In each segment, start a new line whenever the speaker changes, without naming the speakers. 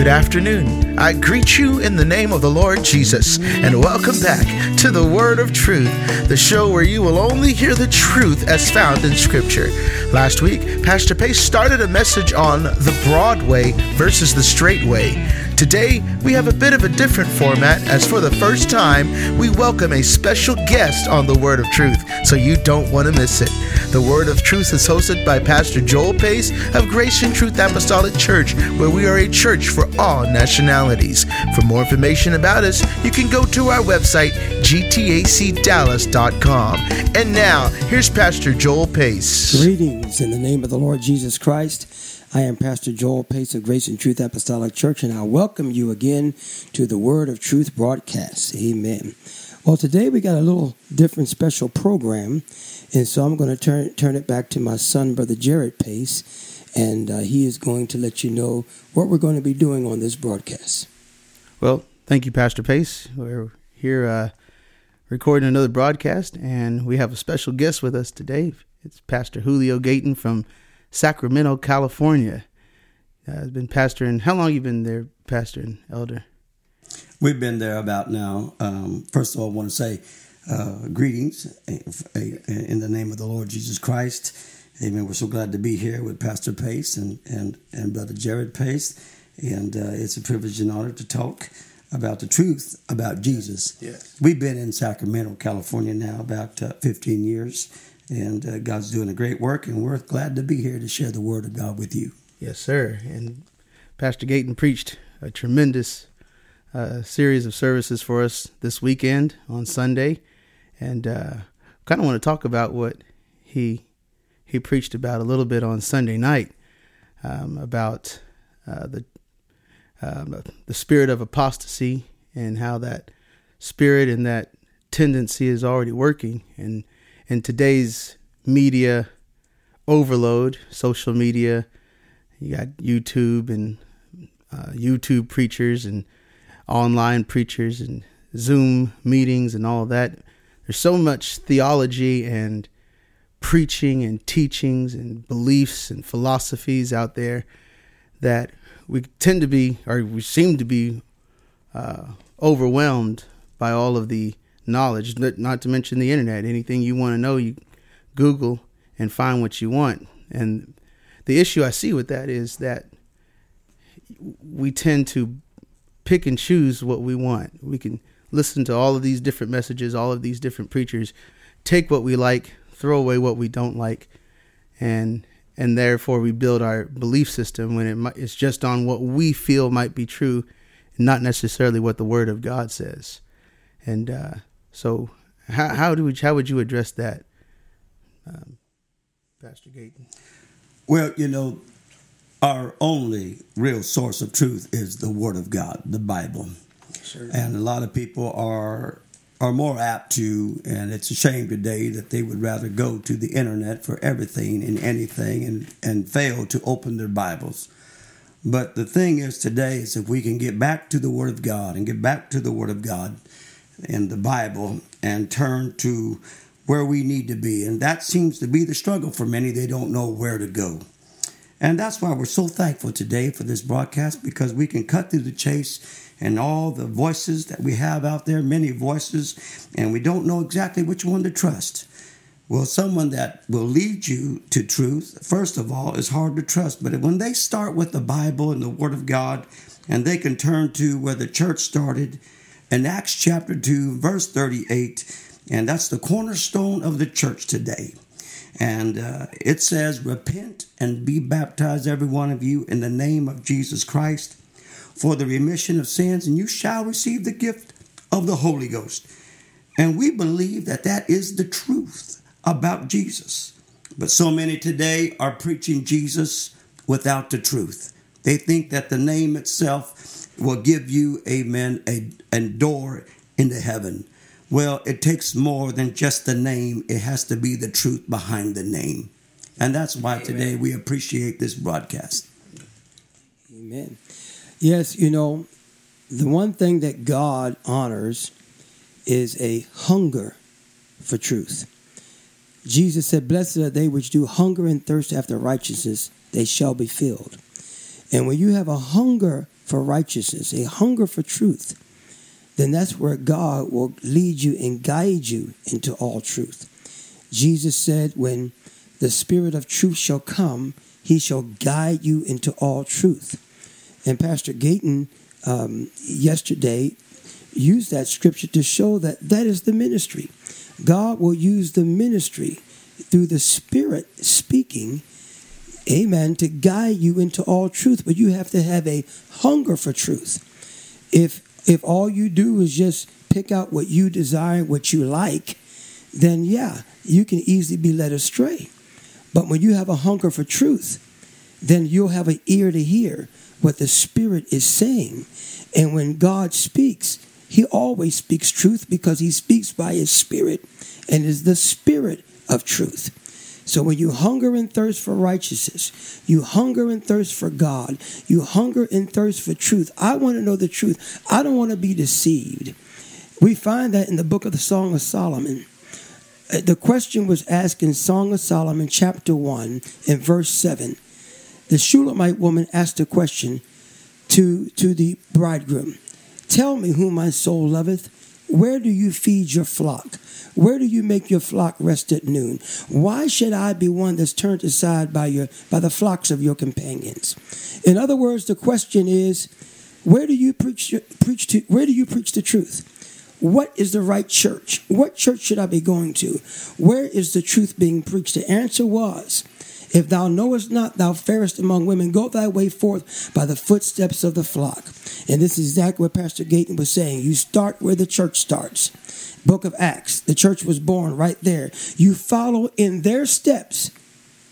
Good afternoon. I greet you in the name of the Lord Jesus, and welcome back to the Word of Truth, the show where you will only hear the truth as found in Scripture. Last week, Pastor Pace started a message on the broad way versus the straight way. Today, we have a bit of a different format as for the first time, we welcome a special guest on the Word of Truth, so you don't want to miss it. The Word of Truth is hosted by Pastor Joel Pace of Grace and Truth Apostolic Church, where we are a church for all nationalities. For more information about us, you can go to our website, gtacdallas.com. And now, here's Pastor Joel Pace.
Greetings in the name of the Lord Jesus Christ. I am Pastor Joel Pace of Grace and Truth Apostolic Church, and I welcome you again to the Word of Truth broadcast. Amen. Well, today we got a little different special program, and so I'm going to turn turn it back to my son, Brother Jared Pace, and uh, he is going to let you know what we're going to be doing on this broadcast.
Well, thank you, Pastor Pace. We're here uh, recording another broadcast, and we have a special guest with us today. It's Pastor Julio Gayton from Sacramento, California. Uh, has been pastoring. How long you been there, pastoring, elder?
We've been there about now. Um, first of all, I want to say uh, greetings in the name of the Lord Jesus Christ. Amen. We're so glad to be here with Pastor Pace and, and, and Brother Jared Pace. And uh, it's a privilege and honor to talk about the truth about Jesus.
Yes.
We've been in Sacramento, California now about uh, 15 years. And uh, God's doing a great work, and we're glad to be here to share the Word of God with you.
Yes, sir. And Pastor Gayton preached a tremendous uh, series of services for us this weekend on Sunday, and uh, kind of want to talk about what he he preached about a little bit on Sunday night um, about uh, the um, the spirit of apostasy and how that spirit and that tendency is already working and in today's media overload, social media, you got YouTube and uh, YouTube preachers and online preachers and Zoom meetings and all that. There's so much theology and preaching and teachings and beliefs and philosophies out there that we tend to be, or we seem to be, uh, overwhelmed by all of the knowledge, not to mention the internet. Anything you want to know, you Google and find what you want. And the issue I see with that is that we tend to pick and choose what we want. We can listen to all of these different messages, all of these different preachers, take what we like, throw away what we don't like, and and therefore we build our belief system when it might, it's just on what we feel might be true, not necessarily what the Word of God says. And uh, so, how how do we, how would you address that, um, Pastor Gayton?
Well, you know, our only real source of truth is the Word of God, the Bible,
sure.
and a lot of people are are more apt to, and it's a shame today that they would rather go to the internet for everything and anything, and and fail to open their Bibles. But the thing is today is if we can get back to the Word of God and get back to the Word of God in the Bible and turn to where we need to be. And that seems to be the struggle for many. They don't know where to go. And that's why we're so thankful today for this broadcast because we can cut through the chase and all the voices that we have out there, many voices, and we don't know exactly which one to trust. Well, someone that will lead you to truth, first of all, is hard to trust. But when they start with the Bible and the Word of God, and they can turn to where the church started in Acts chapter 2, verse 38, and that's the cornerstone of the church today. And uh, it says, Repent and be baptized, every one of you, in the name of Jesus Christ for the remission of sins, and you shall receive the gift of the Holy Ghost. And we believe that that is the truth about Jesus. But so many today are preaching Jesus without the truth. They think that the name itself will give you, amen, a, a door into heaven. Well, it takes more than just the name, it has to be the truth behind the name. And that's why Amen. today we appreciate this broadcast.
Amen. Yes, you know, the one thing that God honors is a hunger for truth. Jesus said, Blessed are they which do hunger and thirst after righteousness, they shall be filled. And when you have a hunger for righteousness, a hunger for truth, then that's where God will lead you and guide you into all truth. Jesus said, When the Spirit of truth shall come, he shall guide you into all truth. And Pastor Gayton um, yesterday used that scripture to show that that is the ministry. God will use the ministry through the Spirit speaking, amen, to guide you into all truth. But you have to have a hunger for truth. If if all you do is just pick out what you desire, what you like, then yeah, you can easily be led astray. But when you have a hunger for truth, then you'll have an ear to hear what the Spirit is saying. And when God speaks, He always speaks truth because He speaks by His Spirit and is the Spirit of truth. So when you hunger and thirst for righteousness, you hunger and thirst for God, you hunger and thirst for truth. I want to know the truth. I don't want to be deceived. We find that in the book of the Song of Solomon. Uh, the question was asked in Song of Solomon, chapter 1, in verse 7. The Shulamite woman asked a question to, to the bridegroom Tell me whom my soul loveth. Where do you feed your flock? Where do you make your flock rest at noon? Why should I be one that's turned aside by your by the flocks of your companions? In other words, the question is, where do you preach preach to where do you preach the truth? What is the right church? What church should I be going to? Where is the truth being preached? The answer was, if thou knowest not, thou fairest among women, go thy way forth by the footsteps of the flock. And this is exactly what Pastor Gayton was saying. You start where the church starts book of Acts. The church was born right there. You follow in their steps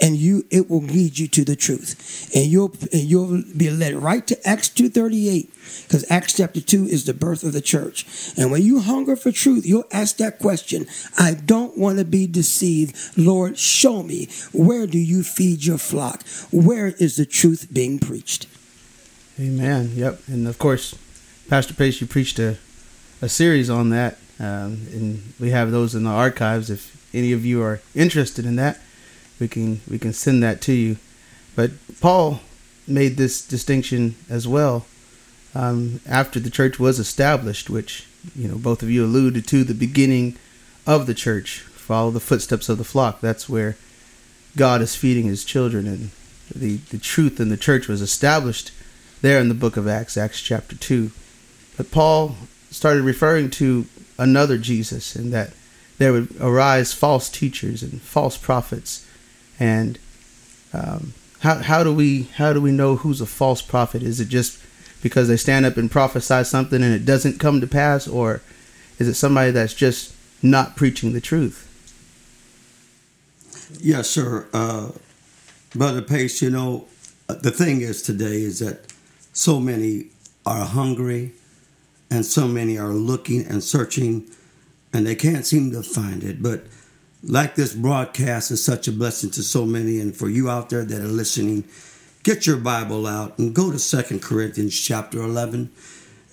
and you it will lead you to the truth. And you'll and you'll be led right to Acts 238 because Acts chapter 2 is the birth of the church. And when you hunger for truth, you'll ask that question, I don't want to be deceived. Lord, show me where do you feed your flock? Where is the truth being preached?
Amen. Yep. And of course, Pastor Pace, you preached a, a series on that um, and we have those in the archives. If any of you are interested in that, we can we can send that to you. But Paul made this distinction as well um, after the church was established, which you know both of you alluded to the beginning of the church. Follow the footsteps of the flock. That's where God is feeding His children, and the the truth in the church was established there in the book of Acts, Acts chapter two. But Paul started referring to another Jesus, and that there would arise false teachers and false prophets. And um, how how do we how do we know who's a false prophet? Is it just because they stand up and prophesy something and it doesn't come to pass, or is it somebody that's just not preaching the truth?
Yes, sir. Uh, Brother Pace, you know, the thing is today is that so many are hungry and so many are looking and searching and they can't seem to find it. But like this broadcast is such a blessing to so many, and for you out there that are listening, get your Bible out and go to Second Corinthians chapter 11.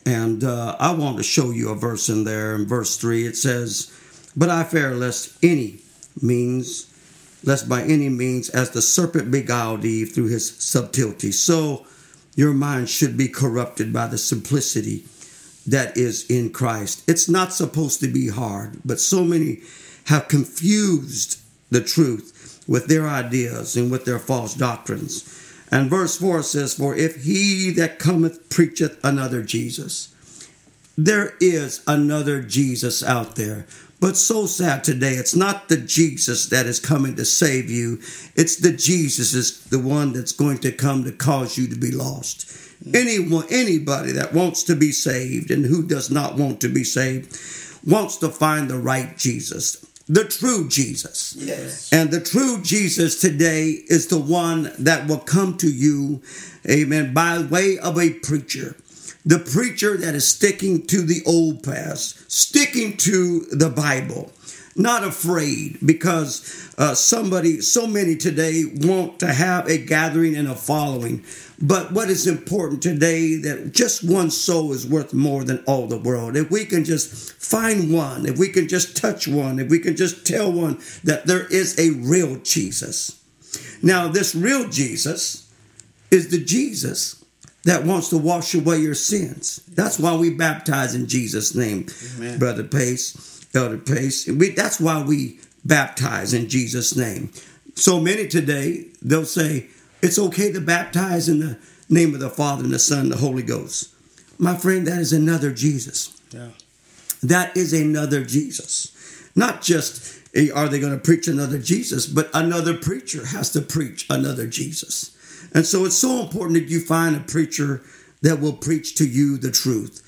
And uh, I want to show you a verse in there. In verse 3, it says, But I fear lest any means, lest by any means, as the serpent beguiled Eve through his subtlety, so your mind should be corrupted by the simplicity that is in Christ. It's not supposed to be hard, but so many have confused the truth with their ideas and with their false doctrines. And verse 4 says, For if he that cometh preacheth another Jesus, there is another Jesus out there. But so sad today, it's not the Jesus that is coming to save you. It's the Jesus is the one that's going to come to cause you to be lost. Anyone, anybody that wants to be saved and who does not want to be saved wants to find the right Jesus, the true Jesus.
Yes.
And the true Jesus today is the one that will come to you, amen, by way of a preacher. The preacher that is sticking to the old past, sticking to the Bible not afraid because uh, somebody, so many today want to have a gathering and a following. But what is important today that just one soul is worth more than all the world. If we can just find one, if we can just touch one, if we can just tell one that there is a real Jesus. Now, this real Jesus is the Jesus that wants to wash away your sins. That's why we baptize in Jesus' name, Amen. Brother Pace, Elder Pace. We, that's why we baptize in Jesus' name. So many today, they'll say, it's okay to baptize in the name of the Father and the Son and the Holy Ghost. My friend, that is another Jesus. Yeah. That is another Jesus. Not just eh, are they going to preach another Jesus, but another preacher has to preach another Jesus. And so it's so important that you find a preacher that will preach to you the truth.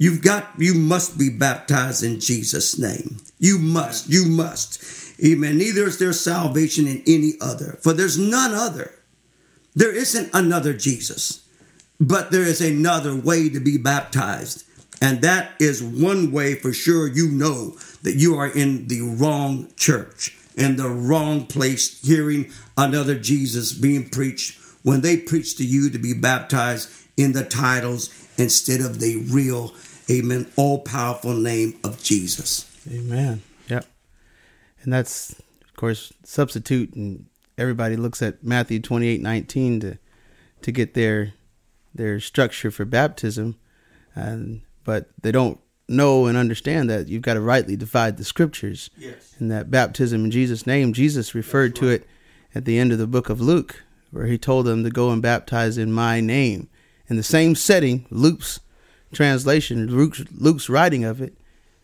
You've got, you must be baptized in Jesus' name. You must, you must. Amen. Neither is there salvation in any other, for there's none other. There isn't another Jesus, but there is another way to be baptized. And that is one way for sure you know that you are in the wrong church, in the wrong place, hearing another Jesus being preached when they preach to you to be baptized in the titles instead of the real, amen, all powerful name of Jesus.
Amen. Yep. And that's, of course, substitute, and everybody looks at Matthew 28 19 to, to get their, their structure for baptism. And, but they don't know and understand that you've got to rightly divide the scriptures. Yes. And that baptism in Jesus' name, Jesus referred right. to it at the end of the book of Luke where he told them to go and baptize in my name. In the same setting, Luke's translation, Luke's, Luke's writing of it,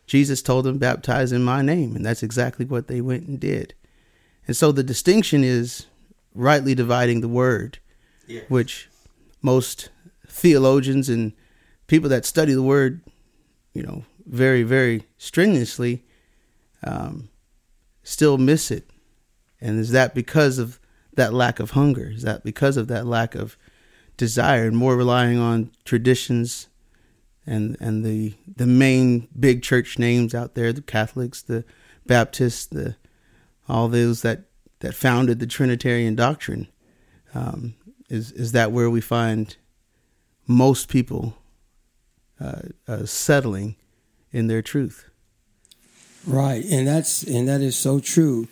Jesus told them, baptize in my name. And that's exactly what they went and did. And so the distinction is rightly dividing the word, yes. which most theologians and people that study the word, you know, very, very strenuously, um, still miss it. And is that because of that lack of hunger? Is that because of that lack of desire and more relying on traditions and and the the main big church names out there, the Catholics, the Baptists, the all those that that founded the Trinitarian doctrine? Um, is is that where we find most people uh, uh, settling in their truth?
Right, and that's and that is so true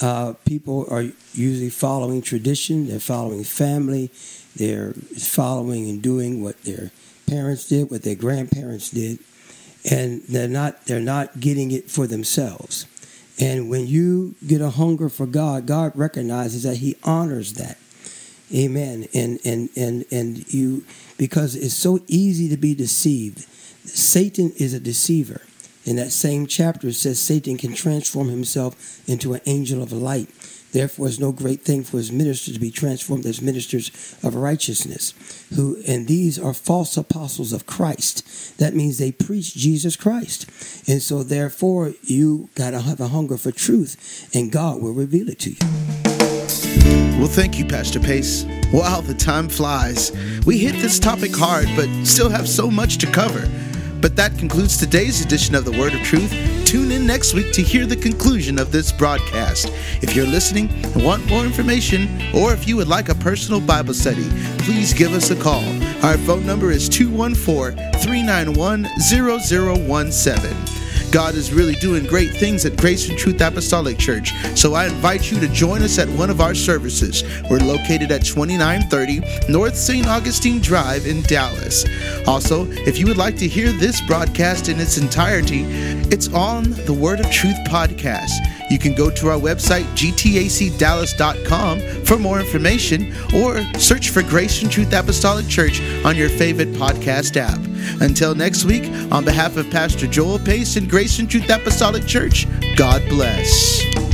uh, people are usually following tradition, they're following family, they're following and doing what their parents did, what their grandparents did, and they're not they're not getting it for themselves. And when you get a hunger for God, God recognizes that He honors that. Amen. And and and and you because it's so easy to be deceived. Satan is a deceiver. In that same chapter, it says Satan can transform himself into an angel of light. Therefore, it's no great thing for his ministers to be transformed as ministers of righteousness. Who and these are false apostles of Christ. That means they preach Jesus Christ. And so therefore you gotta have a hunger for truth, and God will reveal it to you.
Well, thank you, Pastor Pace. Wow, the time flies. We hit this topic hard, but still have so much to cover. But that concludes today's edition of the Word of Truth. Tune in next week to hear the conclusion of this broadcast. If you're listening and want more information, or if you would like a personal Bible study, please give us a call. Our phone number is 214 391 0017. God is really doing great things at Grace and Truth Apostolic Church, so I invite you to join us at one of our services. We're located at 2930 North St. Augustine Drive in Dallas. Also, if you would like to hear this broadcast in its entirety, it's on the Word of Truth podcast. You can go to our website, gtacdallas.com, for more information, or search for Grace and Truth Apostolic Church on your favorite podcast app. Until next week, on behalf of Pastor Joel Pace and Grace and Truth Apostolic Church, God bless.